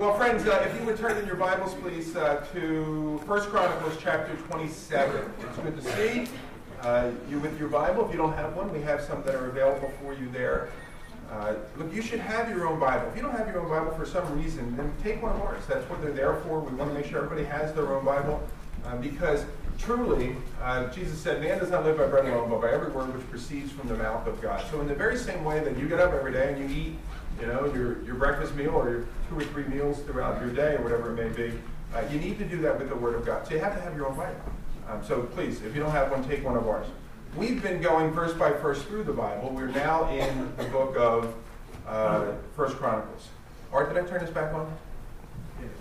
Well, friends, uh, if you would turn in your Bibles, please, uh, to 1 Chronicles chapter 27. It's good to see uh, you with your Bible. If you don't have one, we have some that are available for you there. Uh, look, you should have your own Bible. If you don't have your own Bible for some reason, then take one of ours. That's what they're there for. We want to make sure everybody has their own Bible uh, because truly, uh, Jesus said, man does not live by bread alone, but by every word which proceeds from the mouth of God. So in the very same way that you get up every day and you eat you know, your, your breakfast meal or your two or three meals throughout your day or whatever it may be. Uh, you need to do that with the Word of God. So you have to have your own Bible. Um, so please, if you don't have one, take one of ours. We've been going verse by verse through the Bible. We're now in the book of uh, First Chronicles. Art, did I turn this back on?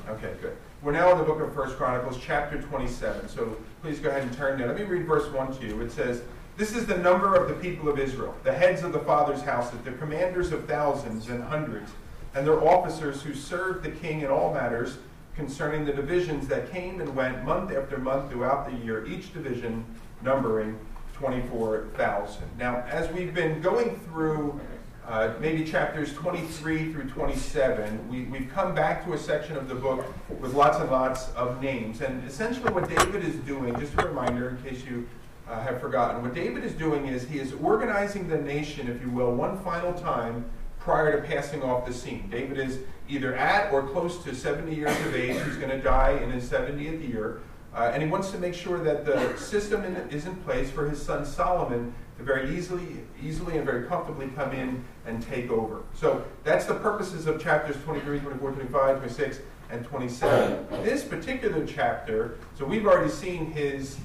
Okay, good. We're now in the book of First Chronicles, chapter 27. So please go ahead and turn there. Let me read verse 1 to you. It says, this is the number of the people of Israel, the heads of the fathers' houses, the commanders of thousands and hundreds, and their officers who served the king in all matters concerning the divisions that came and went month after month throughout the year, each division numbering 24,000. Now, as we've been going through uh, maybe chapters 23 through 27, we, we've come back to a section of the book with lots and lots of names. And essentially, what David is doing, just a reminder in case you uh, have forgotten. What David is doing is he is organizing the nation, if you will, one final time prior to passing off the scene. David is either at or close to 70 years of age. He's going to die in his 70th year. Uh, and he wants to make sure that the system in, is in place for his son Solomon to very easily, easily and very comfortably come in and take over. So that's the purposes of chapters 23, 24, 25, 26, and 27. This particular chapter, so we've already seen his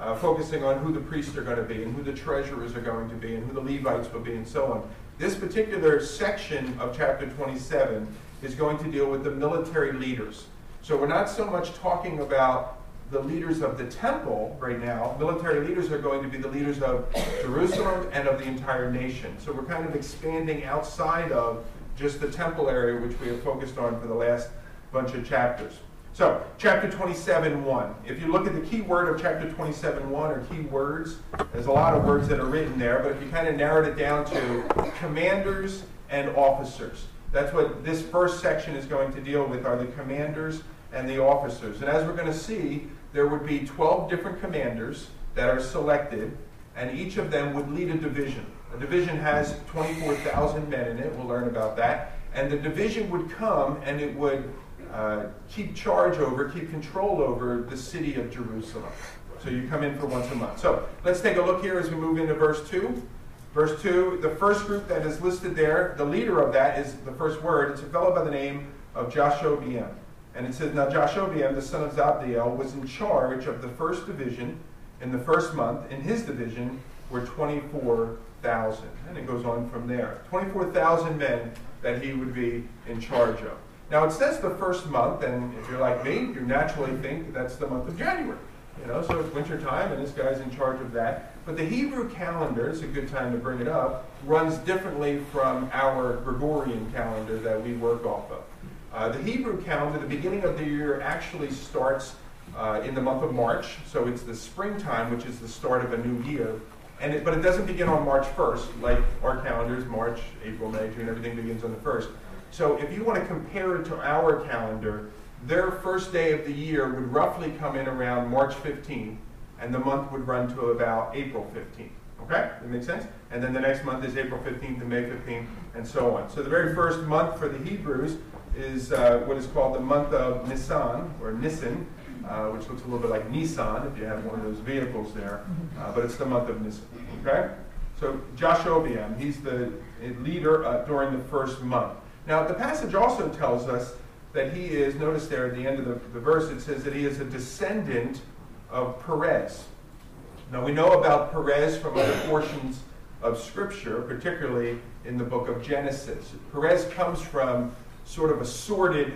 uh, focusing on who the priests are going to be and who the treasurers are going to be and who the Levites will be and so on. This particular section of chapter 27 is going to deal with the military leaders. So we're not so much talking about the leaders of the temple right now. Military leaders are going to be the leaders of Jerusalem and of the entire nation. So we're kind of expanding outside of just the temple area, which we have focused on for the last bunch of chapters. So, chapter 27, 1. If you look at the key word of chapter 27, 1, or key words, there's a lot of words that are written there, but if you kind of narrowed it down to commanders and officers, that's what this first section is going to deal with, are the commanders and the officers. And as we're going to see, there would be 12 different commanders that are selected, and each of them would lead a division. A division has 24,000 men in it. We'll learn about that. And the division would come and it would uh, keep charge over, keep control over the city of Jerusalem. So you come in for once a month. So let's take a look here as we move into verse 2. Verse 2, the first group that is listed there, the leader of that is the first word. It's a fellow by the name of Jashobeam. And it says, Now Jashobeam, the son of Zabdiel, was in charge of the first division in the first month. In his division were 24,000. And it goes on from there. 24,000 men that he would be in charge of. Now it says the first month, and if you're like me, you naturally think that that's the month of January. You know, so it's winter time, and this guy's in charge of that. But the Hebrew calendar, it's a good time to bring it up, runs differently from our Gregorian calendar that we work off of. Uh, the Hebrew calendar, the beginning of the year actually starts uh, in the month of March, so it's the springtime, which is the start of a new year. And it, but it doesn't begin on March 1st, like our calendars, March, April, May, June, everything begins on the 1st. So if you want to compare it to our calendar, their first day of the year would roughly come in around March 15th, and the month would run to about April 15th. Okay? That makes sense? And then the next month is April 15th and May 15th, and so on. So the very first month for the Hebrews is uh, what is called the month of Nisan, or Nisan, uh, which looks a little bit like Nissan if you have one of those vehicles there, uh, but it's the month of Nisan. Okay? So Jashobeam, he's the leader uh, during the first month. Now, the passage also tells us that he is, notice there at the end of the, the verse, it says that he is a descendant of Perez. Now, we know about Perez from other portions of Scripture, particularly in the book of Genesis. Perez comes from sort of a sordid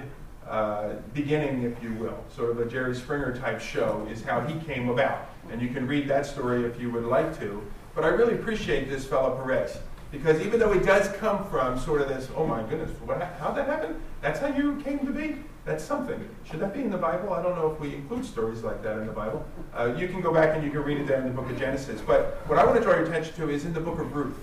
uh, beginning, if you will. Sort of a Jerry Springer type show is how he came about. And you can read that story if you would like to. But I really appreciate this fellow Perez. Because even though he does come from sort of this, oh my goodness, what, how'd that happen? That's how you came to be? That's something. Should that be in the Bible? I don't know if we include stories like that in the Bible. Uh, you can go back and you can read it there in the book of Genesis. But what I want to draw your attention to is in the book of Ruth.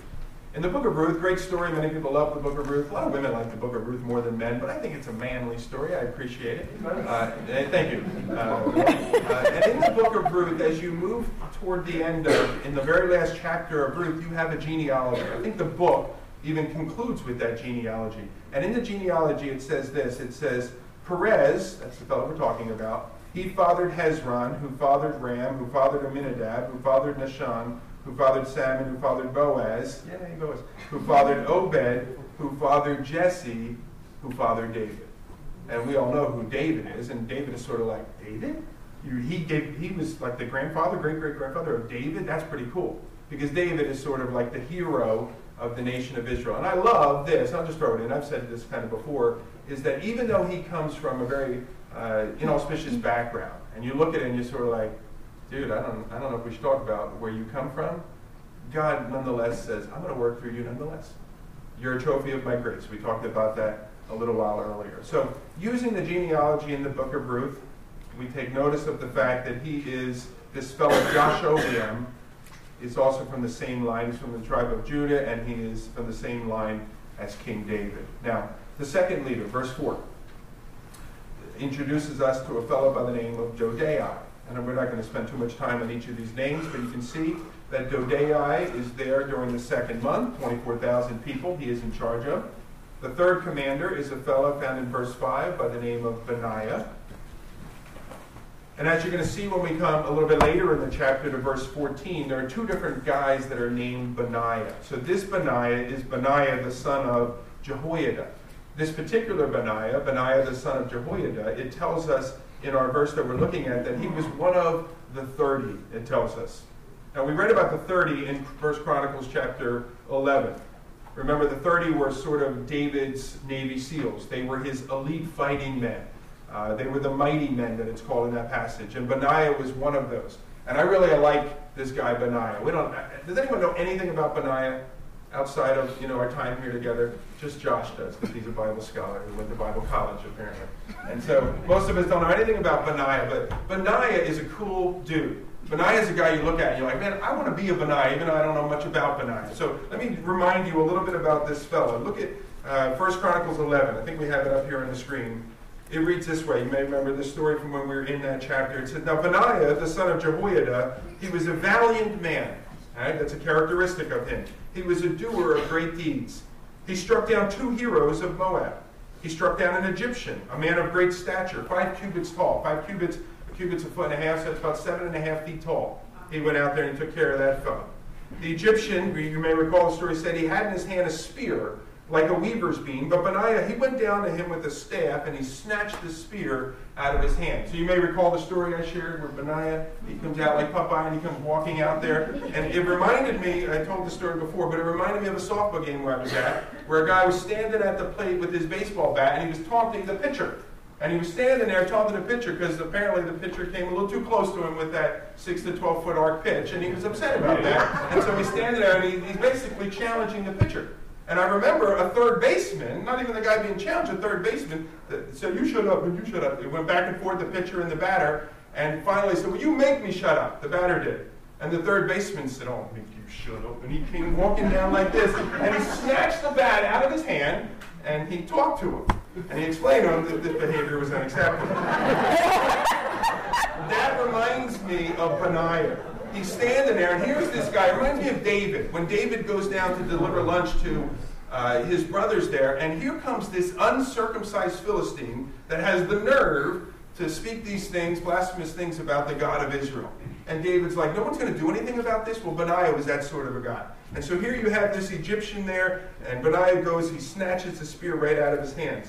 In the book of Ruth, great story. Many people love the book of Ruth. A lot of women like the book of Ruth more than men, but I think it's a manly story. I appreciate it. Uh, thank you. Uh, uh, and in the book of Ruth, as you move toward the end of, in the very last chapter of Ruth, you have a genealogy. I think the book even concludes with that genealogy. And in the genealogy, it says this it says, Perez, that's the fellow we're talking about, he fathered Hezron, who fathered Ram, who fathered Amminadab, who fathered Nahshon, who fathered Salmon, who fathered Boaz, yeah, Boaz, who fathered Obed, who fathered Jesse, who fathered David. And we all know who David is, and David is sort of like, David? he, gave, he was like the grandfather, great great grandfather of David. That's pretty cool. Because David is sort of like the hero of the nation of Israel. And I love this, I'll just throw it in, I've said this kind of before, is that even though he comes from a very uh, inauspicious background, and you look at it and you're sort of like, dude, I don't, I don't know if we should talk about where you come from. God nonetheless says, I'm going to work through you nonetheless. You're a trophy of my grace. We talked about that a little while earlier. So, using the genealogy in the book of Ruth, we take notice of the fact that he is this fellow Jashobeam is also from the same line. He's from the tribe of Judah, and he is from the same line as King David. Now, the second leader, verse 4, introduces us to a fellow by the name of Dodai. And we're not going to spend too much time on each of these names, but you can see that Dodai is there during the second month, 24,000 people he is in charge of. The third commander is a fellow found in verse 5 by the name of Benaiah. And as you're going to see when we come a little bit later in the chapter to verse 14, there are two different guys that are named Benaiah. So this Benaiah is Benaiah the son of Jehoiada. This particular Benaiah, Benaiah the son of Jehoiada, it tells us in our verse that we're looking at that he was one of the 30, it tells us. Now, we read about the 30 in 1 Chronicles chapter 11. Remember, the 30 were sort of David's Navy SEALs. They were his elite fighting men. Uh, they were the mighty men that it's called in that passage. And Benaiah was one of those. And I really like this guy, Benaiah. We don't, does anyone know anything about Benaiah? Outside of you know our time here together. Just Josh does because he's a Bible scholar who went to Bible college apparently. And so most of us don't know anything about Benaiah, but Benaiah is a cool dude. Benaiah is a guy you look at and you're like, man, I want to be a Benaiah, even though I don't know much about Benaiah. So let me remind you a little bit about this fellow. Look at uh, 1 Chronicles 11. I think we have it up here on the screen. It reads this way. You may remember this story from when we were in that chapter. It says, Now Benaiah, the son of Jehoiada, he was a valiant man. Right? That's a characteristic of him. He was a doer of great deeds. He struck down two heroes of Moab. He struck down an Egyptian, a man of great stature, five cubits tall. Five cubits, a cubit's a foot and a half, so it's about seven and a half feet tall. He went out there and took care of that fellow. The Egyptian, you may recall the story, said he had in his hand a spear like a weaver's beam. But Benaiah, he went down to him with a staff and he snatched the spear out of his hand. So you may recall the story I shared where Benaiah, he comes out like Popeye and he comes walking out there. And it reminded me, I told the story before, but it reminded me of a softball game where I was at, where a guy was standing at the plate with his baseball bat and he was taunting the pitcher. And he was standing there taunting the pitcher because apparently the pitcher came a little too close to him with that 6 to 12 foot arc pitch, and he was upset about that. And so he's standing there and he, he's basically challenging the pitcher. And I remember a third baseman, not even the guy being challenged, a third baseman, said, You shut up, and you shut up. It went back and forth, the pitcher and the batter, and finally said, Well, you make me shut up. The batter did. And the third baseman said, Oh, make you shut up. And he came walking down like this, and he snatched the bat out of his hand, and he talked to him. And he explained to him that this behavior was unacceptable. that reminds me of Benaiah he's standing there, and here's this guy. Reminds me of David. When David goes down to deliver lunch to uh, his brothers there, and here comes this uncircumcised Philistine that has the nerve to speak these things, blasphemous things about the God of Israel. And David's like, no one's going to do anything about this? Well, Benaiah was that sort of a guy. And so here you have this Egyptian there, and Benaiah goes, he snatches the spear right out of his hands.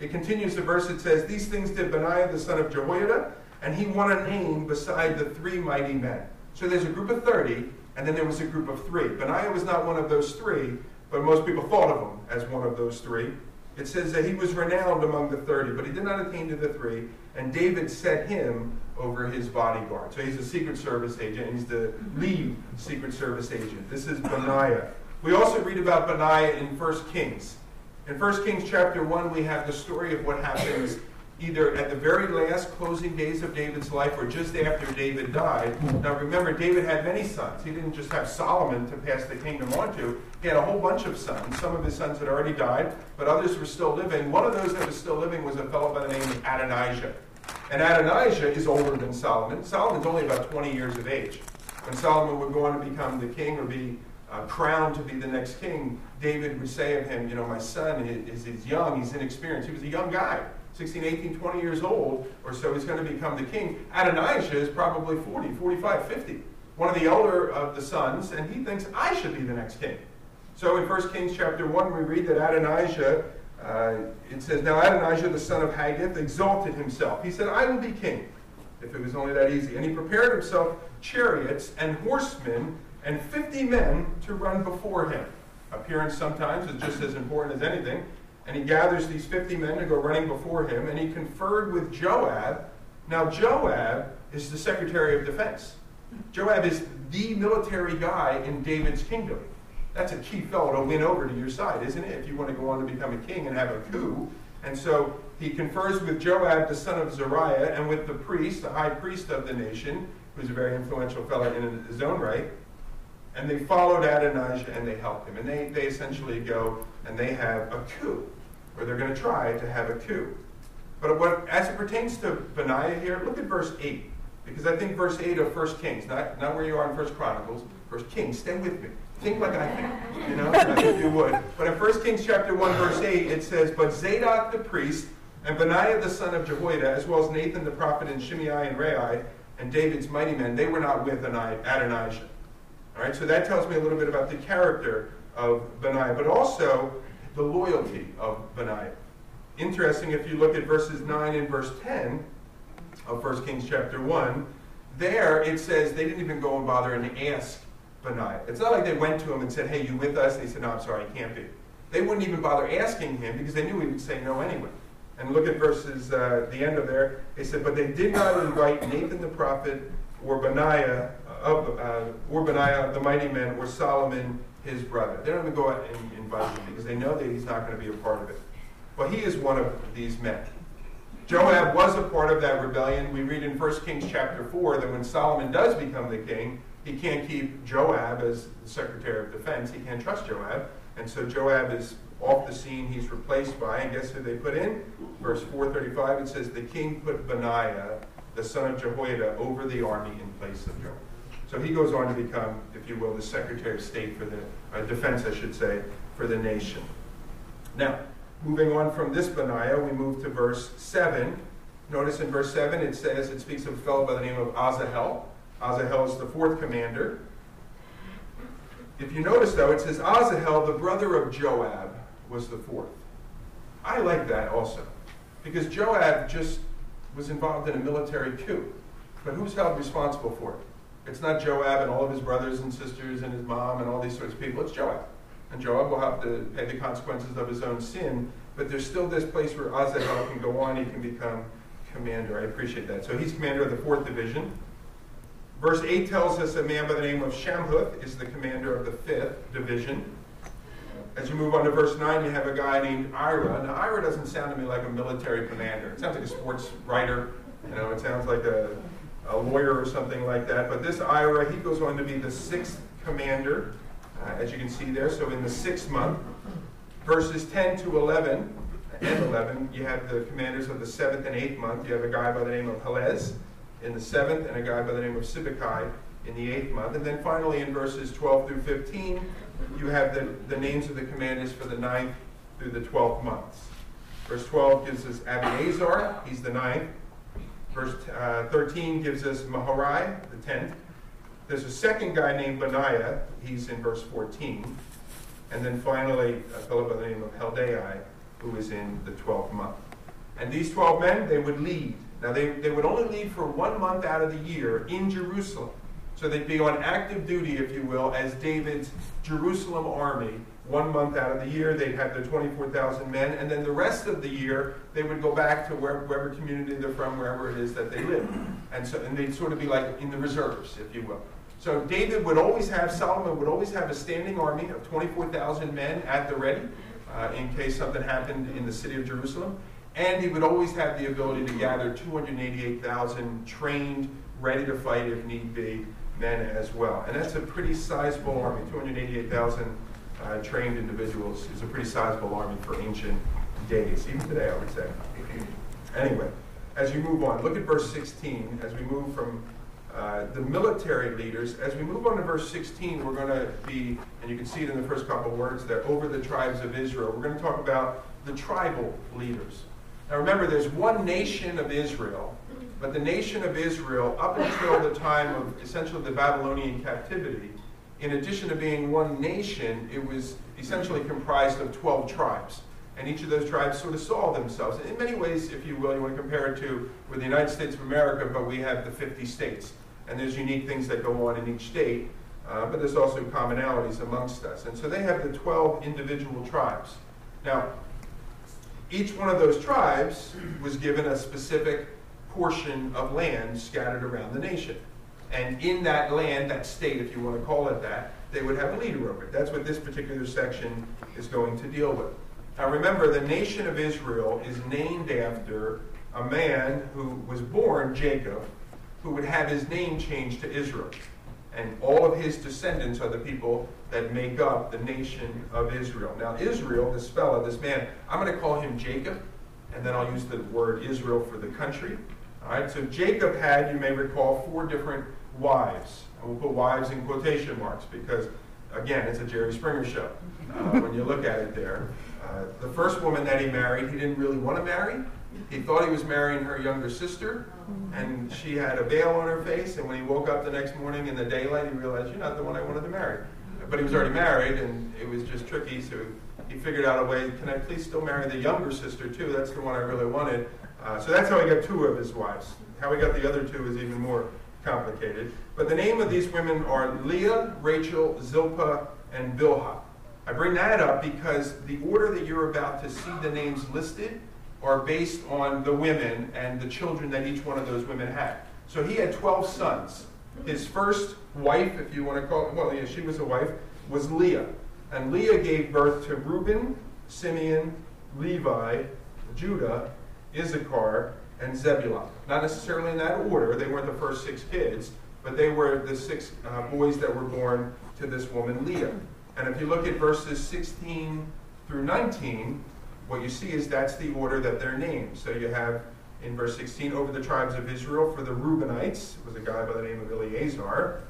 It continues the verse, it says, These things did Benaiah the son of Jehoiada, and he won a name beside the three mighty men. So there's a group of 30, and then there was a group of three. Benaiah was not one of those three, but most people thought of him as one of those three. It says that he was renowned among the 30, but he did not attain to the three, and David set him over his bodyguard. So he's a Secret Service agent, and he's the mm-hmm. lead Secret Service agent. This is Benaiah. We also read about Benaiah in 1 Kings. In 1 Kings chapter 1, we have the story of what happens either at the very last closing days of David's life or just after David died. Now remember, David had many sons. He didn't just have Solomon to pass the kingdom on to. He had a whole bunch of sons. Some of his sons had already died, but others were still living. One of those that was still living was a fellow by the name of Adonijah. And Adonijah is older than Solomon. Solomon's only about 20 years of age. When Solomon would go on to become the king or be uh, crowned to be the next king, David would say of him, you know, my son is, is young, he's inexperienced. He was a young guy. 16, 18, 20 years old or so, he's going to become the king. Adonijah is probably 40, 45, 50. One of the elder of the sons, and he thinks, I should be the next king. So in 1 Kings chapter 1, we read that Adonijah, uh, it says, Now Adonijah, the son of Haggith, exalted himself. He said, I will be king, if it was only that easy. And he prepared himself chariots and horsemen and 50 men to run before him. Appearance sometimes is just as important as anything. And he gathers these 50 men to go running before him, and he conferred with Joab. Now, Joab is the Secretary of Defense. Joab is the military guy in David's kingdom. That's a key fellow to win over to your side, isn't it? If you want to go on to become a king and have a coup. And so he confers with Joab, the son of Zeruiah, and with the priest, the high priest of the nation, who's a very influential fellow in his own right. And they followed Adonijah and they helped him. And they, they essentially go and they have a coup, or they're going to try to have a coup. But what, as it pertains to Benaiah here, look at verse 8. Because I think verse 8 of 1 Kings, not, not where you are in 1 Chronicles, 1 Kings, stay with me. Think like I think, you know, if you would. But in 1 Kings chapter 1, verse 8, it says, But Zadok the priest, and Benaiah the son of Jehoiada, as well as Nathan the prophet, and Shimei and Rei, and David's mighty men, they were not with Adonijah. All right, so that tells me a little bit about the character of Benaiah, but also the loyalty of Benaiah. Interesting, if you look at verses 9 and verse 10 of 1 Kings chapter 1, there it says they didn't even go and bother and ask Benaiah. It's not like they went to him and said, hey, you with us? And he said, no, I'm sorry, I can't be. They wouldn't even bother asking him because they knew he would say no anyway. And look at verses, uh, the end of there. They said, but they did not invite Nathan the prophet or Benaiah of uh, or Benaiah, the mighty man or Solomon, his brother. They don't even go out and invite him because they know that he's not going to be a part of it. But he is one of these men. Joab was a part of that rebellion. We read in 1 Kings chapter 4 that when Solomon does become the king, he can't keep Joab as the Secretary of Defense. He can't trust Joab. And so Joab is off the scene. He's replaced by, and guess who they put in? Verse 435, it says, The king put Benaiah, the son of Jehoiada, over the army in place of Joab. So he goes on to become, if you will, the Secretary of State for the uh, Defense, I should say, for the nation. Now, moving on from this Benaiah, we move to verse 7. Notice in verse 7 it says, it speaks of a fellow by the name of Asahel. Asahel is the fourth commander. If you notice, though, it says Asahel, the brother of Joab, was the fourth. I like that also, because Joab just was involved in a military coup. But who's held responsible for it? It's not Joab and all of his brothers and sisters and his mom and all these sorts of people. It's Joab. And Joab will have to pay the consequences of his own sin. But there's still this place where Asahel can go on. He can become commander. I appreciate that. So he's commander of the 4th Division. Verse 8 tells us a man by the name of Shamhuth is the commander of the 5th Division. As you move on to verse 9, you have a guy named Ira. Now, Ira doesn't sound to me like a military commander. It sounds like a sports writer. You know, it sounds like a a lawyer or something like that. But this Ira, he goes on to be the sixth commander, uh, as you can see there. So in the sixth month, verses 10 to 11 and 11, you have the commanders of the seventh and eighth month. You have a guy by the name of Helez in the seventh and a guy by the name of Sibbecai in the eighth month. And then finally in verses 12 through 15, you have the, the names of the commanders for the ninth through the 12th months. Verse 12 gives us Abiezer, he's the ninth. Verse uh, 13 gives us Maharai, the 10th. There's a second guy named Benaiah. He's in verse 14. And then finally, a fellow by the name of Heldai, who is in the 12th month. And these 12 men, they would lead. Now, they, they would only lead for one month out of the year in Jerusalem. So they'd be on active duty, if you will, as David's Jerusalem army one month out of the year, they'd have their 24,000 men, and then the rest of the year, they would go back to wherever, wherever community they're from, wherever it is that they live. And so, and they'd sort of be like in the reserves, if you will. So David would always have, Solomon would always have a standing army of 24,000 men at the ready, uh, in case something happened in the city of Jerusalem. And he would always have the ability to gather 288,000 trained, ready to fight if need be, men as well. And that's a pretty sizable army. 288,000 uh, trained individuals is a pretty sizable army for ancient days, even today, I would say. Anyway, as you move on, look at verse 16 as we move from uh, the military leaders. As we move on to verse 16, we're going to be, and you can see it in the first couple of words there, over the tribes of Israel. We're going to talk about the tribal leaders. Now remember, there's one nation of Israel, but the nation of Israel, up until the time of essentially the Babylonian captivity, in addition to being one nation, it was essentially comprised of 12 tribes. And each of those tribes sort of saw themselves. In many ways, if you will, you want to compare it to with the United States of America, but we have the 50 states. And there's unique things that go on in each state, uh, but there's also commonalities amongst us. And so they have the 12 individual tribes. Now, each one of those tribes was given a specific portion of land scattered around the nation. And in that land, that state, if you want to call it that, they would have a leader over it. That's what this particular section is going to deal with. Now remember, the nation of Israel is named after a man who was born Jacob, who would have his name changed to Israel. And all of his descendants are the people that make up the nation of Israel. Now, Israel, this fellow, this man, I'm going to call him Jacob, and then I'll use the word Israel for the country. All right, so Jacob had, you may recall, four different wives. And we'll put wives in quotation marks because, again, it's a Jerry Springer show uh, when you look at it there. Uh, the first woman that he married, he didn't really want to marry. He thought he was marrying her younger sister, and she had a veil on her face. And when he woke up the next morning in the daylight, he realized, You're not the one I wanted to marry. But he was already married, and it was just tricky, so he figured out a way can I please still marry the younger sister, too? That's the one I really wanted. Uh, so that's how he got two of his wives. How he got the other two is even more complicated. But the name of these women are Leah, Rachel, Zilpah, and Bilhah. I bring that up because the order that you're about to see the names listed are based on the women and the children that each one of those women had. So he had 12 sons. His first wife, if you want to call it, well, yeah, she was a wife, was Leah. And Leah gave birth to Reuben, Simeon, Levi, Judah, Issachar, and Zebulon. Not necessarily in that order, they weren't the first six kids, but they were the six uh, boys that were born to this woman, Leah. And if you look at verses 16 through 19, what you see is that's the order that they're named. So you have in verse 16, over the tribes of Israel, for the Reubenites, it was a guy by the name of Eleazar.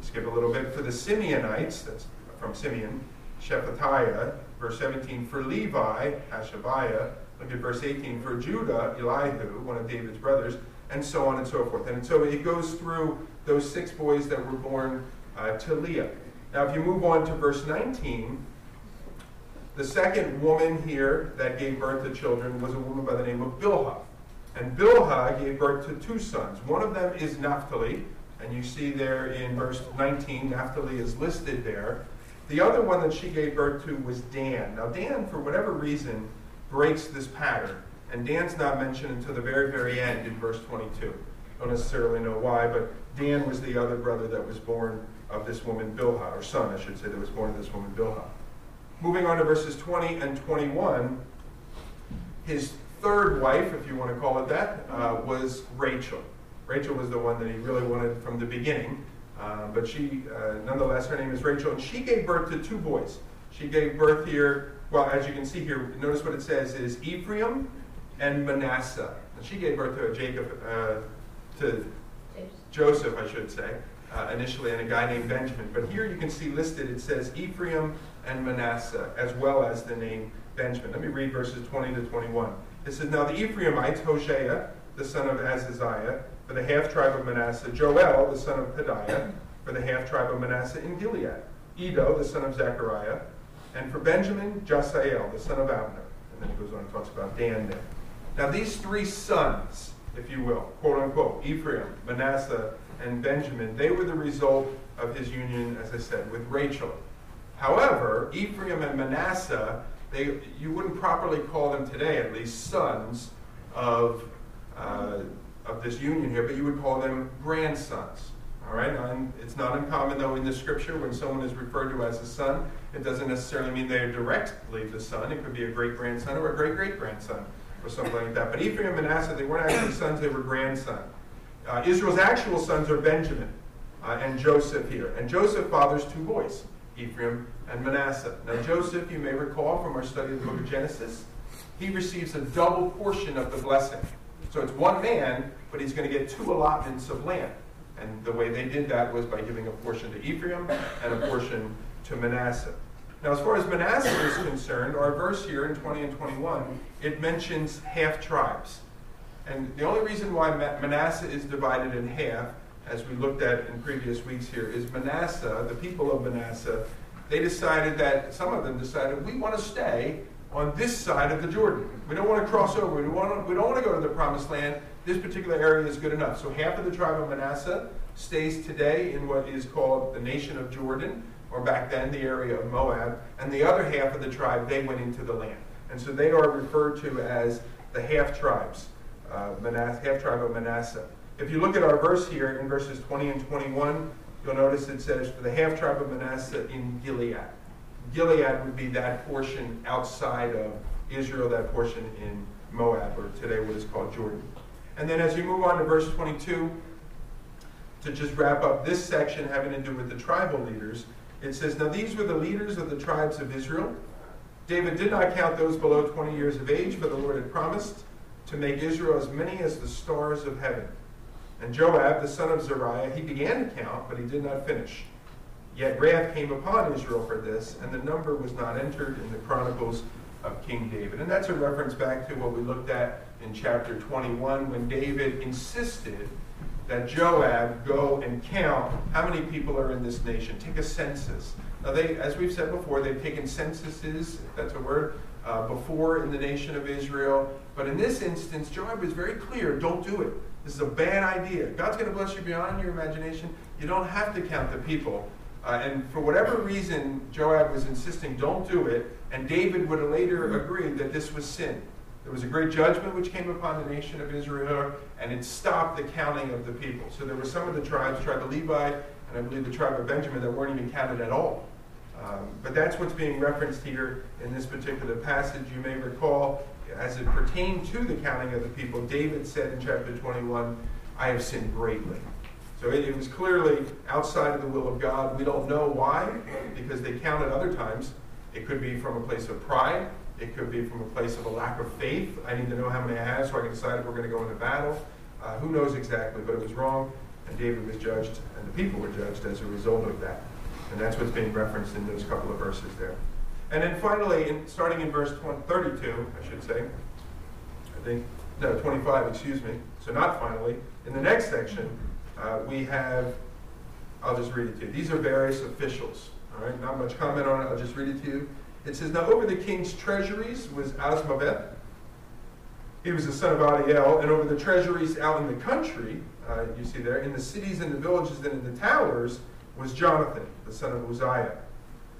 Skip a little bit. For the Simeonites, that's from Simeon, Shephatiah. Verse 17, for Levi, Hashabiah. Look at verse 18, for Judah, Elihu, one of David's brothers, and so on and so forth. And so it goes through those six boys that were born uh, to Leah. Now, if you move on to verse 19, the second woman here that gave birth to children was a woman by the name of Bilhah. And Bilhah gave birth to two sons. One of them is Naphtali, and you see there in verse 19, Naphtali is listed there. The other one that she gave birth to was Dan. Now, Dan, for whatever reason, breaks this pattern. And Dan's not mentioned until the very, very end in verse 22. Don't necessarily know why, but Dan was the other brother that was born of this woman Bilhah, or son, I should say, that was born of this woman Bilhah. Moving on to verses 20 and 21, his third wife, if you want to call it that, uh, was Rachel. Rachel was the one that he really wanted from the beginning, uh, but she, uh, nonetheless, her name is Rachel, and she gave birth to two boys. She gave birth here, well, as you can see here, notice what it says is Ephraim and Manasseh. And she gave birth to Jacob, uh, to Joseph, I should say uh, initially and a guy named Benjamin. But here you can see listed it says Ephraim and Manasseh, as well as the name Benjamin. Let me read verses 20 to 21. It says, Now the Ephraimites, Hoshea, the son of Azaziah, for the half tribe of Manasseh, Joel, the son of Pedaiah, for the half tribe of Manasseh in Gilead, Iddo, the son of Zechariah, and for Benjamin, Jaasiel, the son of Abner. And then he goes on and talks about Dan there. Now these three sons, if you will, quote unquote, Ephraim, Manasseh, and Benjamin, they were the result of his union, as I said, with Rachel. However, Ephraim and Manasseh, they, you wouldn't properly call them today, at least, sons of, uh, of this union here, but you would call them grandsons. All right, and it's not uncommon though in the scripture when someone is referred to as a son, it doesn't necessarily mean they are directly the son. It could be a great grandson or a great great grandson or something like that. But Ephraim and Manasseh, they weren't actually sons, they were grandsons. Uh, Israel's actual sons are Benjamin uh, and Joseph here. And Joseph fathers two boys, Ephraim and Manasseh. Now, Joseph, you may recall from our study of the book of Genesis, he receives a double portion of the blessing. So it's one man, but he's going to get two allotments of land. And the way they did that was by giving a portion to Ephraim and a portion to Manasseh. Now, as far as Manasseh is concerned, our verse here in 20 and 21, it mentions half tribes. And the only reason why Manasseh is divided in half, as we looked at in previous weeks here, is Manasseh, the people of Manasseh, they decided that, some of them decided, we want to stay on this side of the Jordan. We don't want to cross over. We don't want to, we don't want to go to the promised land. This particular area is good enough. So half of the tribe of Manasseh stays today in what is called the nation of Jordan, or back then the area of Moab, and the other half of the tribe, they went into the land. And so they are referred to as the half tribes, uh, half tribe of Manasseh. If you look at our verse here in verses 20 and 21, you'll notice it says, for the half tribe of Manasseh in Gilead. Gilead would be that portion outside of Israel, that portion in Moab, or today what is called Jordan. And then as you move on to verse 22, to just wrap up this section having to do with the tribal leaders, it says, Now these were the leaders of the tribes of Israel. David did not count those below 20 years of age, but the Lord had promised to make Israel as many as the stars of heaven. And Joab, the son of Zeruiah, he began to count, but he did not finish. Yet wrath came upon Israel for this, and the number was not entered in the chronicles of King David. And that's a reference back to what we looked at in chapter 21 when David insisted that Joab go and count how many people are in this nation. Take a census. Now, they, as we've said before, they've taken censuses, that's a word, uh, before in the nation of Israel. But in this instance, Joab is very clear don't do it. This is a bad idea. God's going to bless you beyond your imagination. You don't have to count the people. Uh, and for whatever reason, Joab was insisting, don't do it. And David would later agree that this was sin. There was a great judgment which came upon the nation of Israel, and it stopped the counting of the people. So there were some of the tribes, tribe of Levi, and I believe the tribe of Benjamin, that weren't even counted at all. Um, but that's what's being referenced here in this particular passage. You may recall, as it pertained to the counting of the people, David said in chapter 21, I have sinned greatly. So it, it was clearly outside of the will of God. We don't know why, because they counted other times. It could be from a place of pride. It could be from a place of a lack of faith. I need to know how many I have so I can decide if we're going to go into battle. Uh, who knows exactly, but it was wrong, and David was judged, and the people were judged as a result of that. And that's what's being referenced in those couple of verses there. And then finally, in, starting in verse 20, 32, I should say, I think, no, 25, excuse me. So not finally. In the next section, uh, we have, I'll just read it to you. These are various officials. All right, not much comment on it. I'll just read it to you. It says, Now over the king's treasuries was Azmaveth. He was the son of Adiel. And over the treasuries out in the country, uh, you see there, in the cities and the villages and in the towers, was Jonathan, the son of Uzziah.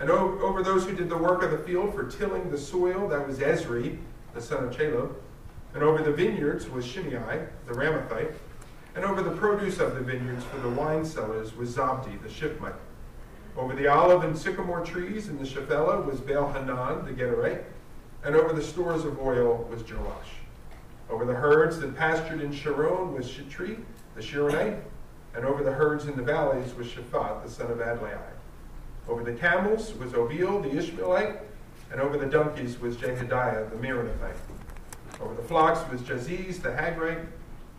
And over those who did the work of the field for tilling the soil, that was Ezri, the son of Chelub. And over the vineyards was Shimei, the Ramathite. And over the produce of the vineyards for the wine cellars was Zabdi, the Shiphmite. Over the olive and sycamore trees in the Shephelah was Baal Hanan, the Gederite, and over the stores of oil was Joash. Over the herds that pastured in Sharon was Shitri, the Sharonite, and over the herds in the valleys was Shaphat, the son of Adlai. Over the camels was Obil, the Ishmaelite, and over the donkeys was Jehadiah, the Meronothite. Over the flocks was Jaziz, the Hagrite.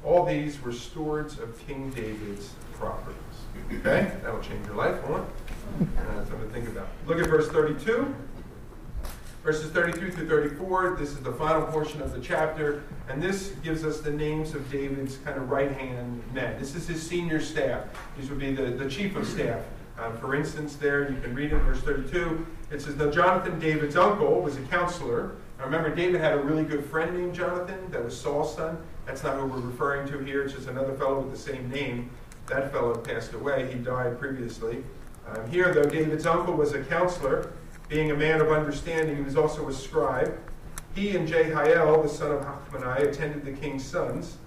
All these were stewards of King David's properties. Okay? That will change your life, won't it? Uh, something to think about. Look at verse 32. Verses 32 through 34, this is the final portion of the chapter, and this gives us the names of David's kind of right hand men. This is his senior staff. These would be the, the chief of staff. Um, for instance, there, you can read in verse 32, it says, Now Jonathan, David's uncle, was a counselor. Now remember, David had a really good friend named Jonathan, that was Saul's son. That's not who we're referring to here, it's just another fellow with the same name. That fellow passed away, he died previously. Um, here, though, David's uncle was a counselor, being a man of understanding, he was also a scribe. He and Jehiel, the son of Hachmoni, attended the king's sons.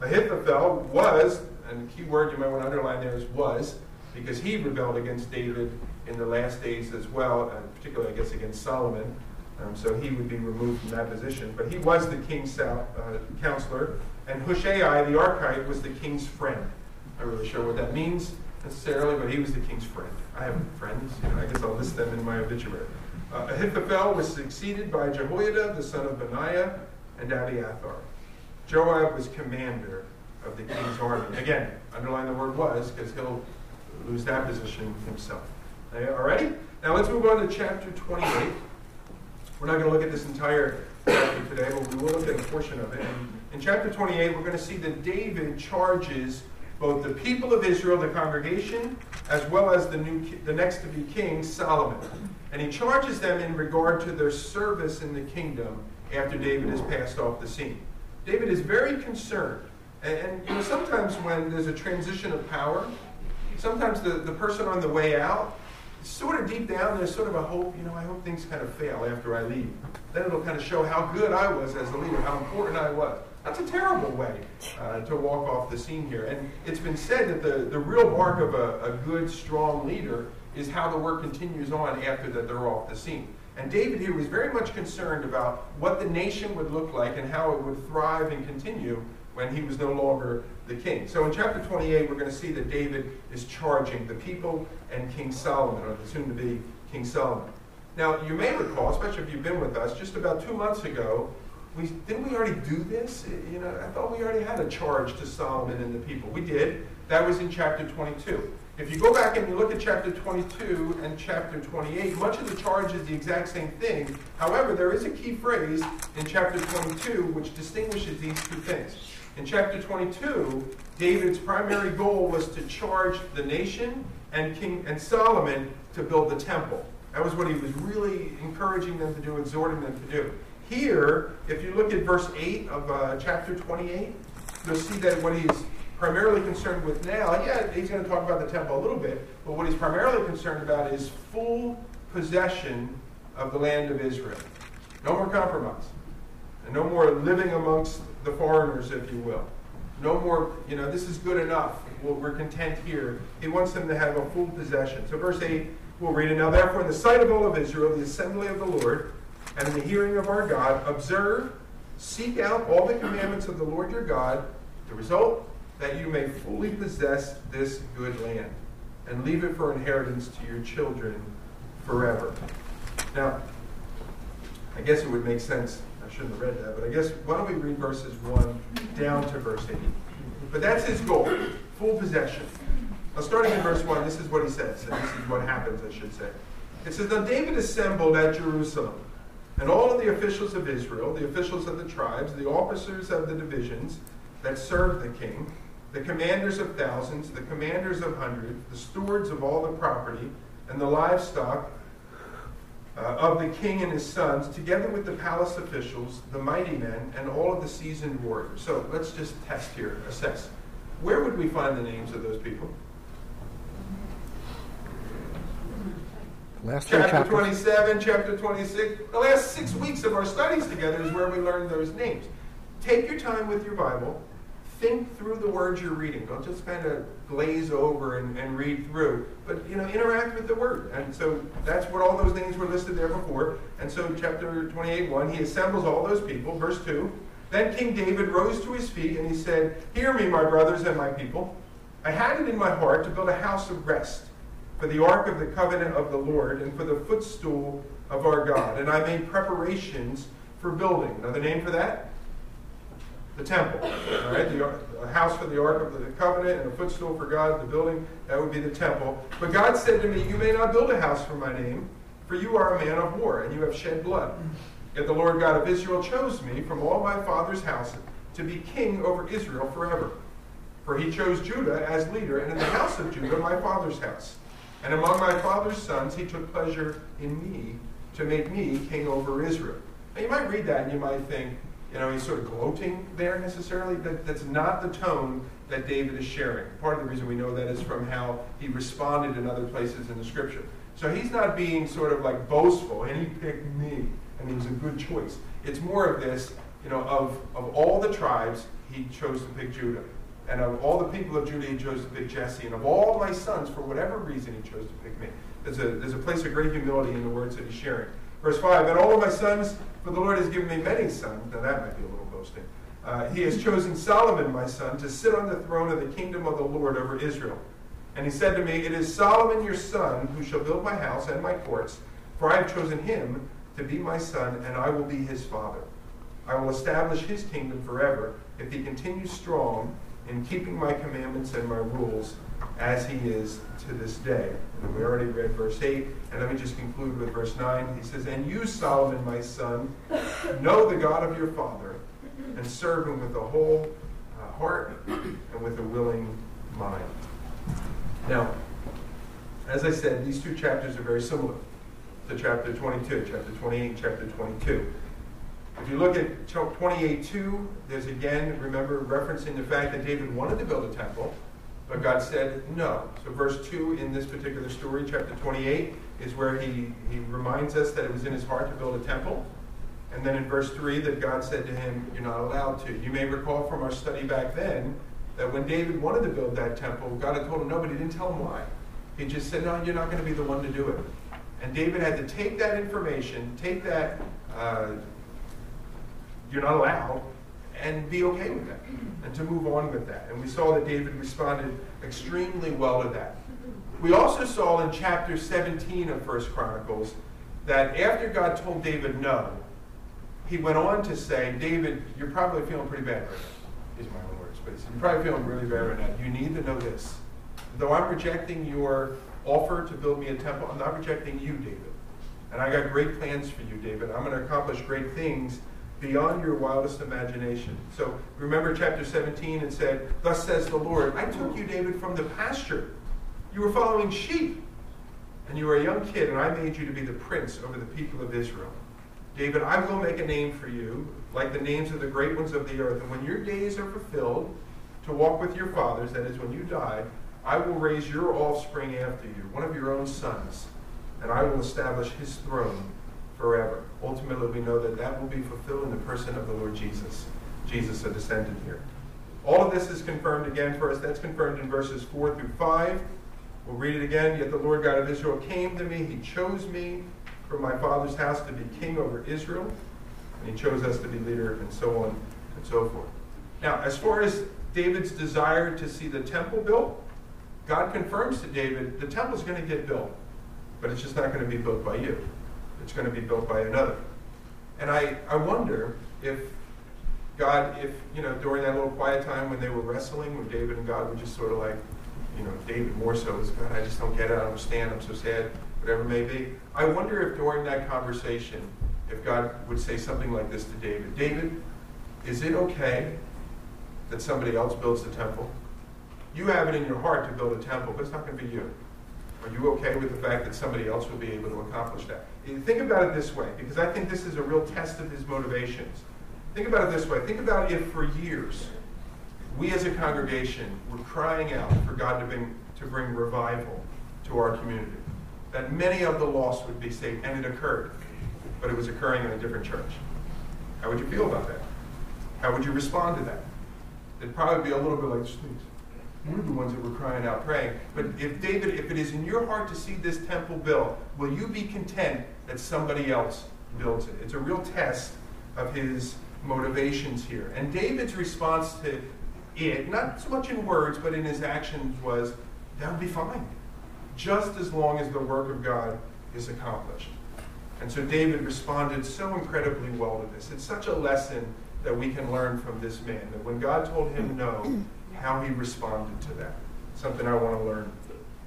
Ahithophel was, and the key word you might want to underline there is was, because he rebelled against David in the last days as well, and particularly, I guess, against Solomon. Um, so he would be removed from that position. But he was the king's uh, counselor, and Hushai the Archite was the king's friend. I'm not really sure what that means necessarily, but he was the king's friend. I have friends. You know, I guess I'll list them in my obituary. Uh, Ahithophel was succeeded by Jehoiada, the son of Benaiah, and Abiathar. Joab was commander of the king's army. Again, underline the word was, because he'll lose that position himself. All righty? Now let's move on to chapter 28. We're not going to look at this entire chapter today, but we will look at a portion of it. And in chapter 28, we're going to see that David charges both the people of Israel, the congregation, as well as the, new, the next to be king, Solomon. And he charges them in regard to their service in the kingdom after David has passed off the scene. David is very concerned. And, and you know, sometimes when there's a transition of power, sometimes the, the person on the way out, sort of deep down, there's sort of a hope, you know, I hope things kind of fail after I leave. Then it'll kind of show how good I was as the leader, how important I was. That's a terrible way uh, to walk off the scene here. And it's been said that the, the real mark of a, a good, strong leader is how the work continues on after that they're off the scene. And David here was very much concerned about what the nation would look like and how it would thrive and continue when he was no longer the king. So in chapter 28, we're going to see that David is charging the people and King Solomon, or the soon to be King Solomon. Now, you may recall, especially if you've been with us, just about two months ago, we, didn't we already do this? You know, I thought we already had a charge to Solomon and the people. We did. That was in chapter 22. If you go back and you look at chapter 22 and chapter 28, much of the charge is the exact same thing. However, there is a key phrase in chapter 22 which distinguishes these two things. In chapter 22, David's primary goal was to charge the nation and King and Solomon to build the temple. That was what he was really encouraging them to do, exhorting them to do. Here, if you look at verse 8 of uh, chapter 28, you'll see that what he's primarily concerned with now, yeah, he's going to talk about the temple a little bit, but what he's primarily concerned about is full possession of the land of Israel. No more compromise. And no more living amongst the foreigners, if you will. No more, you know, this is good enough. we're content here. He wants them to have a full possession. So, verse 8, we'll read it now. Therefore, in the sight of all of Israel, the assembly of the Lord, and in the hearing of our God, observe, seek out all the commandments of the Lord your God. The result, that you may fully possess this good land and leave it for inheritance to your children forever. Now, I guess it would make sense. I shouldn't have read that, but I guess why don't we read verses 1 down to verse 8? But that's his goal full possession. Now, starting in verse 1, this is what he says, and this is what happens, I should say. It says, Now David assembled at Jerusalem, and all of the officials of Israel, the officials of the tribes, the officers of the divisions that served the king, the commanders of thousands, the commanders of hundreds, the stewards of all the property, and the livestock uh, of the king and his sons, together with the palace officials, the mighty men, and all of the seasoned warriors. So let's just test here, assess. Where would we find the names of those people? Last chapter 27, chapter 26. The last six weeks of our studies together is where we learn those names. Take your time with your Bible think through the words you're reading. Don't just kind of glaze over and, and read through, but you know, interact with the word. And so that's what all those names were listed there before. And so chapter 28, 1, he assembles all those people. Verse 2. Then King David rose to his feet and he said, Hear me, my brothers and my people. I had it in my heart to build a house of rest for the ark of the covenant of the Lord and for the footstool of our God. And I made preparations for building. Another name for that? the temple. All right, the, a house for the Ark of the Covenant and a footstool for God, the building, that would be the temple. But God said to me, You may not build a house for my name, for you are a man of war, and you have shed blood. Yet the Lord God of Israel chose me from all my father's house to be king over Israel forever. For he chose Judah as leader, and in the house of Judah, my father's house. And among my father's sons, he took pleasure in me to make me king over Israel. Now you might read that and you might think, you know, he's sort of gloating there necessarily. That, that's not the tone that David is sharing. Part of the reason we know that is from how he responded in other places in the scripture. So he's not being sort of like boastful, and he picked me, and he was a good choice. It's more of this, you know, of, of all the tribes, he chose to pick Judah. And of all the people of Judah, he chose to pick Jesse. And of all my sons, for whatever reason, he chose to pick me. There's a, there's a place of great humility in the words that he's sharing. Verse 5 And all of my sons, for the Lord has given me many sons. Now that might be a little boasting. Uh, he has chosen Solomon, my son, to sit on the throne of the kingdom of the Lord over Israel. And he said to me, It is Solomon your son who shall build my house and my courts, for I have chosen him to be my son, and I will be his father. I will establish his kingdom forever if he continues strong in keeping my commandments and my rules as he is to this day. And we already read verse 8, and let me just conclude with verse 9. He says, And you, Solomon, my son, know the God of your father, and serve him with a whole uh, heart and with a willing mind. Now, as I said, these two chapters are very similar to chapter 22, chapter 28, chapter 22. If you look at 28.2, there's again, remember, referencing the fact that David wanted to build a temple, but God said no. So verse 2 in this particular story, chapter 28, is where he, he reminds us that it was in his heart to build a temple. And then in verse 3 that God said to him, you're not allowed to. You may recall from our study back then that when David wanted to build that temple, God had told him no, but he didn't tell him why. He just said, no, you're not going to be the one to do it. And David had to take that information, take that uh, you're not allowed, and be okay with that, and to move on with that. And we saw that David responded extremely well to that. We also saw in chapter 17 of First Chronicles that after God told David no, he went on to say, David, you're probably feeling pretty bad right now. These my own words, but you're probably feeling really bad right now. You need to know this. Though I'm rejecting your offer to build me a temple, I'm not rejecting you, David. And I got great plans for you, David. I'm going to accomplish great things beyond your wildest imagination. So remember chapter 17 and said, Thus says the Lord, I took you, David, from the pasture. You were following sheep. And you were a young kid, and I made you to be the prince over the people of Israel. David, I will make a name for you, like the names of the great ones of the earth. And when your days are fulfilled to walk with your fathers, that is, when you die, I will raise your offspring after you, one of your own sons, and I will establish his throne forever. Ultimately, we know that that will be fulfilled in the person of the Lord Jesus. Jesus, a descendant here. All of this is confirmed again for us. That's confirmed in verses 4 through 5. We'll read it again. Yet the Lord God of Israel came to me. He chose me from my father's house to be king over Israel. And he chose us to be leader, and so on and so forth. Now, as far as David's desire to see the temple built, God confirms to David the temple is going to get built, but it's just not going to be built by you. It's going to be built by another. And I, I wonder if God, if, you know, during that little quiet time when they were wrestling, when David and God were just sort of like, you know, David more so is, God, I just don't get it, I don't understand, I'm so sad, whatever it may be. I wonder if during that conversation, if God would say something like this to David David, is it okay that somebody else builds the temple? You have it in your heart to build a temple, but it's not going to be you. Are you okay with the fact that somebody else will be able to accomplish that? Think about it this way, because I think this is a real test of his motivations. Think about it this way. Think about if for years we as a congregation were crying out for God to bring, to bring revival to our community. That many of the lost would be saved, and it occurred, but it was occurring in a different church. How would you feel about that? How would you respond to that? It'd probably be a little bit like, we're the ones that were crying out, praying. But if David, if it is in your heart to see this temple built, will you be content that somebody else builds it? It's a real test of his motivations here. And David's response to it, not so much in words, but in his actions, was that would be fine, just as long as the work of God is accomplished. And so David responded so incredibly well to this. It's such a lesson that we can learn from this man that when God told him no, how he responded to that. Something I want to learn.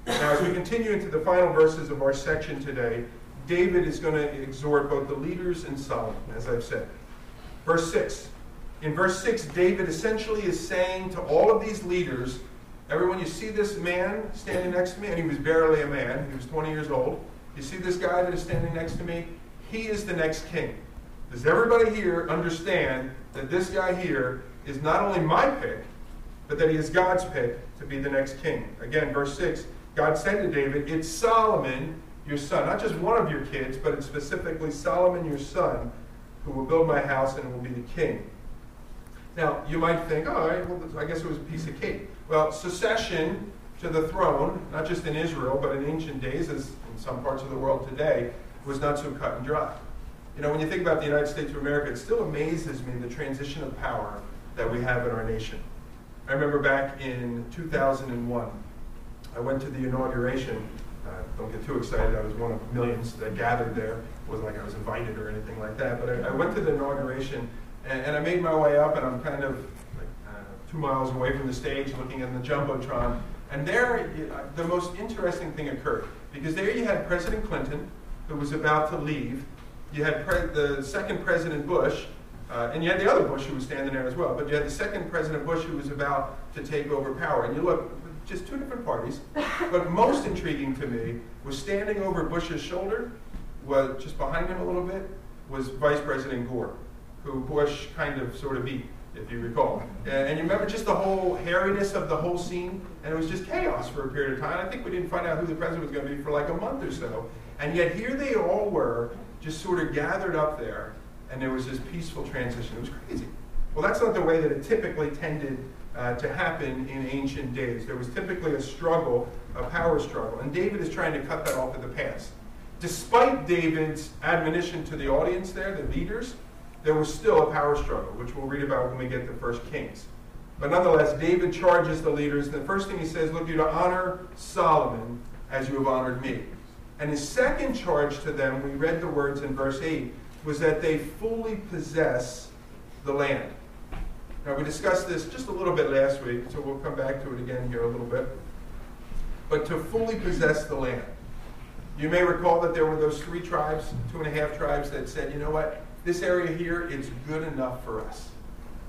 Now, as we continue into the final verses of our section today, David is going to exhort both the leaders and Solomon, as I've said. Verse 6. In verse 6, David essentially is saying to all of these leaders, everyone, you see this man standing next to me? And he was barely a man, he was 20 years old. You see this guy that is standing next to me? He is the next king. Does everybody here understand that this guy here is not only my pick, but that he is God's pick to be the next king. Again, verse 6 God said to David, It's Solomon, your son, not just one of your kids, but it's specifically Solomon, your son, who will build my house and will be the king. Now, you might think, oh, all right, well, I guess it was a piece of cake. Well, succession to the throne, not just in Israel, but in ancient days, as in some parts of the world today, was not so cut and dry. You know, when you think about the United States of America, it still amazes me the transition of power that we have in our nation. I remember back in 2001, I went to the inauguration. Uh, don't get too excited, I was one of millions that gathered there. It wasn't like I was invited or anything like that, but I, I went to the inauguration and, and, I made my way up, and I'm kind of like, uh, two miles away from the stage looking at the Jumbotron. And there, the most interesting thing occurred because there you had President Clinton, who was about to leave, you had the second President Bush, uh, and you had the other Bush who was standing there as well, but you had the second President Bush who was about to take over power. And you look, just two different parties, but most intriguing to me was standing over Bush's shoulder, was just behind him a little bit, was Vice President Gore, who Bush kind of sort of beat, if you recall. And, and you remember just the whole hairiness of the whole scene, and it was just chaos for a period of time. I think we didn't find out who the president was going to be for like a month or so. And yet here they all were, just sort of gathered up there, and there was this peaceful transition. It was crazy. Well, that's not the way that it typically tended uh, to happen in ancient days. There was typically a struggle, a power struggle, and David is trying to cut that off at the pass. Despite David's admonition to the audience there, the leaders, there was still a power struggle, which we'll read about when we get to First Kings. But nonetheless, David charges the leaders, the first thing he says, look, you to honor Solomon as you have honored me. And his second charge to them, we read the words in verse 8, was that they fully possess the land. Now, we discussed this just a little bit last week, so we'll come back to it again here a little bit. But to fully possess the land. You may recall that there were those three tribes, two and a half tribes, that said, you know what, this area here is good enough for us.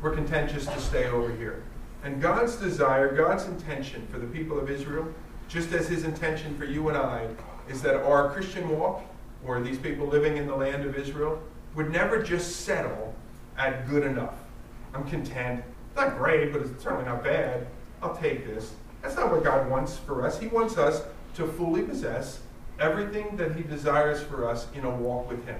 We're content just to stay over here. And God's desire, God's intention for the people of Israel, just as his intention for you and I, is that our Christian walk, or these people living in the land of Israel, would never just settle at good enough. I'm content. Not great, but it's certainly not bad. I'll take this. That's not what God wants for us. He wants us to fully possess everything that He desires for us in a walk with Him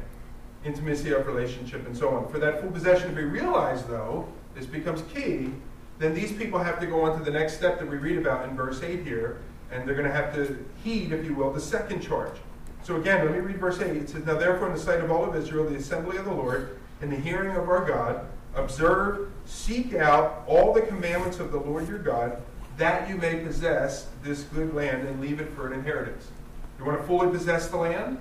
intimacy of relationship and so on. For that full possession to be realized, though, this becomes key. Then these people have to go on to the next step that we read about in verse 8 here, and they're going to have to heed, if you will, the second charge. So again, let me read verse 8. It says, Now therefore, in the sight of all of Israel, the assembly of the Lord, in the hearing of our God, observe, seek out all the commandments of the Lord your God, that you may possess this good land and leave it for an inheritance. You want to fully possess the land?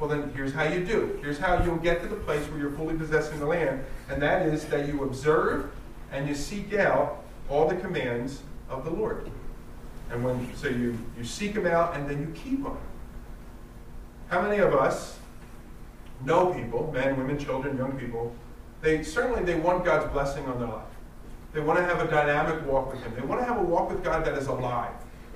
Well, then here's how you do. Here's how you'll get to the place where you're fully possessing the land, and that is that you observe and you seek out all the commands of the Lord. And when so you, you seek them out and then you keep them. How many of us know people, men, women, children, young people, they certainly they want God's blessing on their life. They want to have a dynamic walk with Him. They want to have a walk with God that is alive.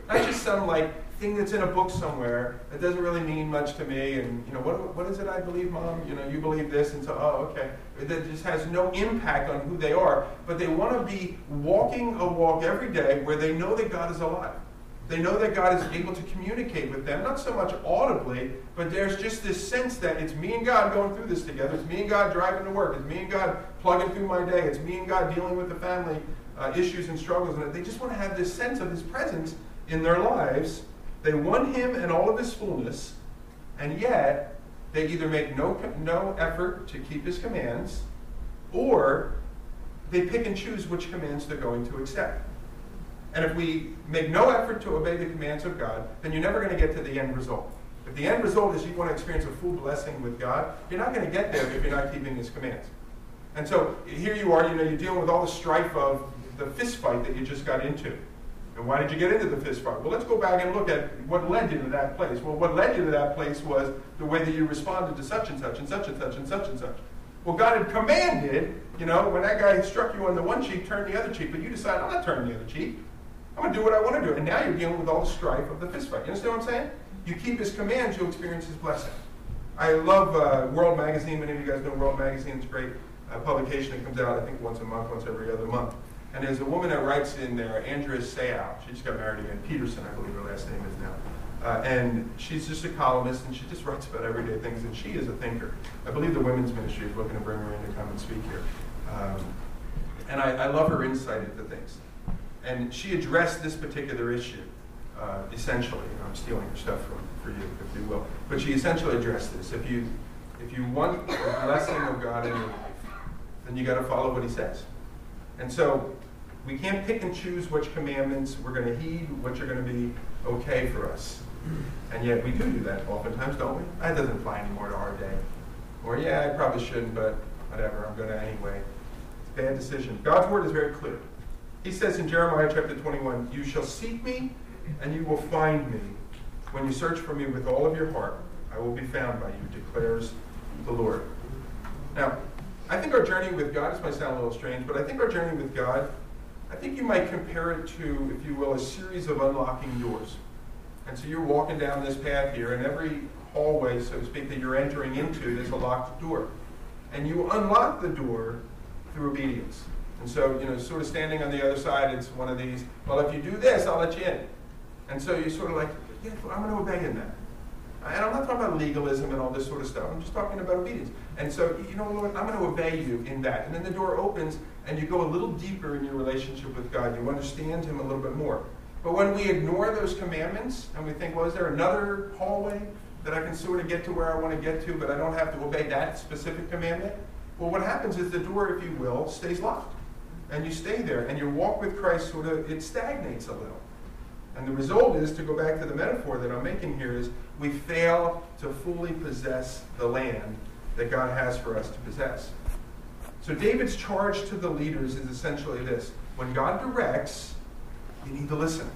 Not just some like thing that's in a book somewhere that doesn't really mean much to me. And you know, what, what is it I believe, Mom? You know, you believe this, and so oh, okay. That just has no impact on who they are. But they want to be walking a walk every day where they know that God is alive. They know that God is able to communicate with them, not so much audibly, but there's just this sense that it's me and God going through this together. It's me and God driving to work. It's me and God plugging through my day. It's me and God dealing with the family uh, issues and struggles. And they just want to have this sense of His presence in their lives. They want Him and all of His fullness, and yet they either make no, no effort to keep His commands, or they pick and choose which commands they're going to accept. And if we make no effort to obey the commands of God, then you're never going to get to the end result. If the end result is you want to experience a full blessing with God, you're not going to get there if you're not keeping His commands. And so here you are, you know, you're dealing with all the strife of the fist fight that you just got into. And why did you get into the fist fight? Well, let's go back and look at what led you to that place. Well, what led you to that place was the way that you responded to such and such and such and such and such and such. Well, God had commanded, you know, when that guy struck you on the one cheek, turn the other cheek, but you decided, I'm not turning the other cheek. I'm going to do what I want to do. And now you're dealing with all the strife of the fistfight. You understand what I'm saying? You keep his commands, you'll experience his blessing. I love uh, World Magazine. Many of you guys know World Magazine. It's a great uh, publication that comes out, I think, once a month, once every other month. And there's a woman that writes in there, Andrea Seu. She just got married again. Peterson, I believe her last name is now. Uh, and she's just a columnist, and she just writes about everyday things, and she is a thinker. I believe the women's ministry is looking to bring her in to come and speak here. Um, and I, I love her insight into things. And she addressed this particular issue, uh, essentially. I'm stealing her stuff from, for you, if you will. But she essentially addressed this. If you, if you want the blessing of God in your life, then you got to follow what He says. And so we can't pick and choose which commandments we're going to heed, which are going to be okay for us. And yet we do do that oftentimes, don't we? That doesn't apply anymore to our day. Or, yeah, I probably shouldn't, but whatever, I'm going to anyway. It's a bad decision. God's word is very clear. He says in Jeremiah chapter 21, You shall seek me, and you will find me. When you search for me with all of your heart, I will be found by you, declares the Lord. Now, I think our journey with God, this might sound a little strange, but I think our journey with God, I think you might compare it to, if you will, a series of unlocking doors. And so you're walking down this path here, and every hallway, so to speak, that you're entering into, there's a locked door. And you unlock the door through obedience. And so, you know, sort of standing on the other side, it's one of these, well, if you do this, I'll let you in. And so you're sort of like, yeah, I'm going to obey in that. And I'm not talking about legalism and all this sort of stuff. I'm just talking about obedience. And so, you know, Lord, I'm going to obey you in that. And then the door opens, and you go a little deeper in your relationship with God. You understand Him a little bit more. But when we ignore those commandments and we think, well, is there another hallway that I can sort of get to where I want to get to, but I don't have to obey that specific commandment? Well, what happens is the door, if you will, stays locked. And you stay there, and your walk with Christ sort of, it stagnates a little. And the result is, to go back to the metaphor that I'm making here, is we fail to fully possess the land that God has for us to possess. So David's charge to the leaders is essentially this. When God directs, you need to listen.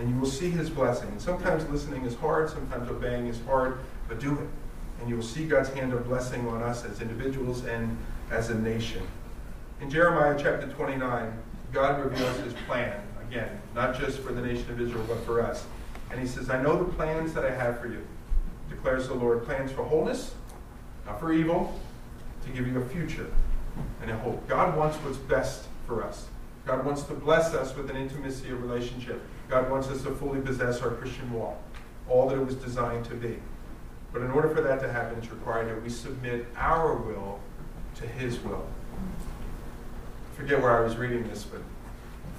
And you will see his blessing. And sometimes listening is hard, sometimes obeying is hard, but do it. And you will see God's hand of blessing on us as individuals and as a nation. In Jeremiah chapter 29, God reveals his plan, again, not just for the nation of Israel, but for us. And he says, I know the plans that I have for you, declares the Lord plans for wholeness, not for evil, to give you a future and a hope. God wants what's best for us. God wants to bless us with an intimacy of relationship. God wants us to fully possess our Christian walk, all that it was designed to be. But in order for that to happen, it's required that we submit our will to His will. I forget where I was reading this, but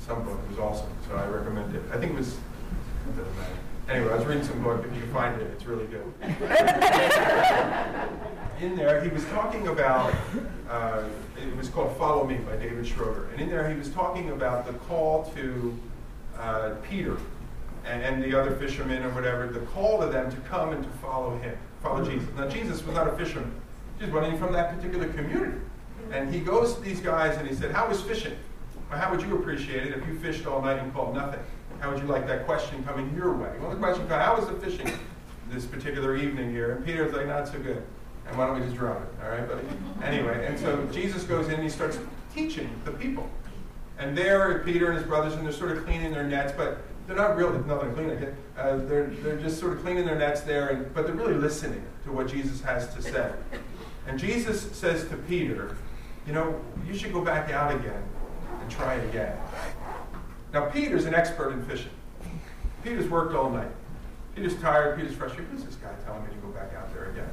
some book. Was awesome, so I recommend it. I think it was, it doesn't matter. Anyway, I was reading some book. If you can find it, it's really good. in there, he was talking about, uh, it was called Follow Me by David Schroeder. And in there, he was talking about the call to uh, Peter and, and, the other fishermen or whatever, the call to them to come and to follow him, follow Jesus. Now, Jesus was not a fisherman, he was running from that particular community. And he goes to these guys and he said, How was fishing? How would you appreciate it if you fished all night and caught nothing? How would you like that question coming your way? Well, the question comes, how was the fishing this particular evening here? And Peter's like, not so good. And why don't we just drop it? All right, buddy? Anyway, and so Jesus goes in and he starts teaching the people. And there, Peter and his brothers, and they're sort of cleaning their nets, but they're not really, nothing cleaning. Uh, they're, they're just sort of cleaning their nets there, and, but they're really listening to what Jesus has to say. And Jesus says to Peter, you know, you should go back out again and try it again. Now, Peter's an expert in fishing. Peter's worked all night. Peter's tired. Peter's frustrated. Who's this guy telling me to go back out there again?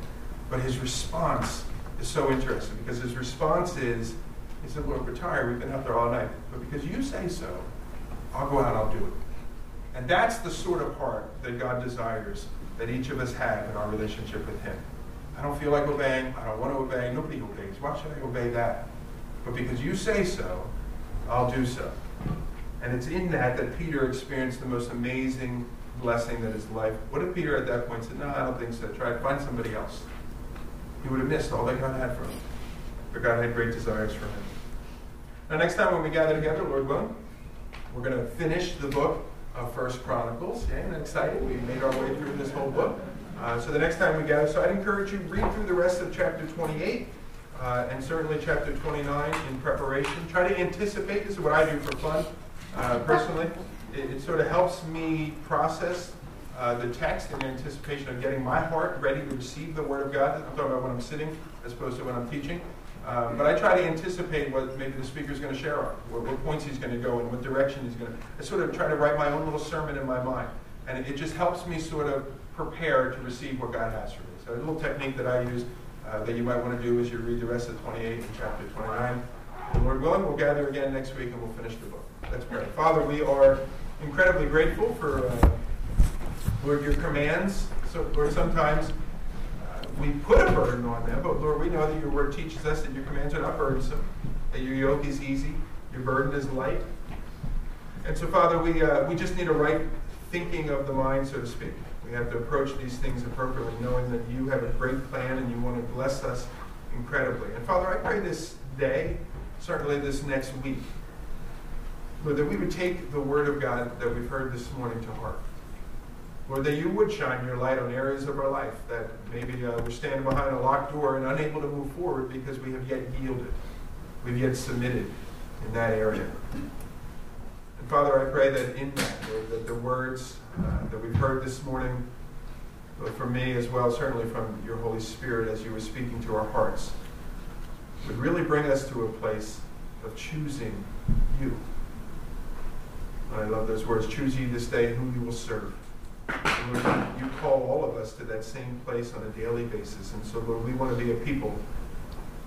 But his response is so interesting because his response is, he said, we're tired. We've been out there all night. But because you say so, I'll go out, I'll do it. And that's the sort of heart that God desires that each of us have in our relationship with Him. I don't feel like obeying. I don't want to obey. Nobody obeys. Why should I obey that? But because you say so, I'll do so. And it's in that that Peter experienced the most amazing blessing that his life. What if Peter at that point said, No, I don't think so. Try to find somebody else. He would have missed all that God had for him. But God had great desires for him. Now, next time when we gather together, Lord willing, we're going to finish the book of First Chronicles. Yeah, and excited. We made our way through this whole book. Uh, so the next time we gather, so I'd encourage you read through the rest of chapter 28 uh, and certainly chapter 29 in preparation. Try to anticipate. This is what I do for fun uh, personally. It, it, sort of helps me process uh, the text in anticipation of getting my heart ready to receive the Word of God. I'm talking about when I'm sitting as opposed to when I'm teaching. Um, but I try to anticipate what maybe the speaker is going to share on, what, what, points he's going to go in, what direction he's going to. I sort of try to write my own little sermon in my mind. And it, it just helps me sort of prepare to receive what God has for me. So a little technique that I use uh, that you might want to do as you read the rest of 28 and chapter 29. And Lord willing, we'll gather again next week and we'll finish the book. Let's pray. Father, we are incredibly grateful for, uh, Lord, your commands. So, Lord, sometimes uh, we put a burden on them, but Lord, we know that your word teaches us that your commands are not burdensome, that your yoke is easy, your burden is light. And so, Father, we, uh, we just need a right thinking of the mind, so to speak. We have to approach these things appropriately, knowing that you have a great plan and you want to bless us incredibly. And Father, I pray this day, certainly this next week, Lord, that we would take the word of God that we've heard this morning to heart. Lord, that you would shine your light on areas of our life that maybe uh, we're standing behind a locked door and unable to move forward because we have yet yielded. We've yet submitted in that area. And Father, I pray that in that, Lord, that the words uh, that we've heard this morning, both from me as well, certainly from your Holy Spirit as you were speaking to our hearts, would really bring us to a place of choosing you. I love those words choose ye this day whom you will serve. Lord, you call all of us to that same place on a daily basis. And so, Lord, we want to be a people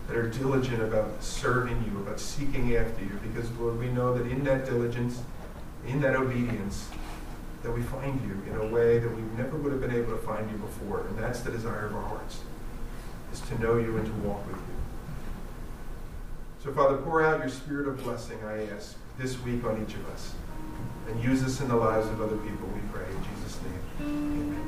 that are diligent about serving you, about seeking after you, because, Lord, we know that in that diligence, in that obedience, that we find you in a way that we never would have been able to find you before. And that's the desire of our hearts, is to know you and to walk with you. So, Father, pour out your spirit of blessing, I ask, this week on each of us. And use us in the lives of other people, we pray. In Jesus' name, amen.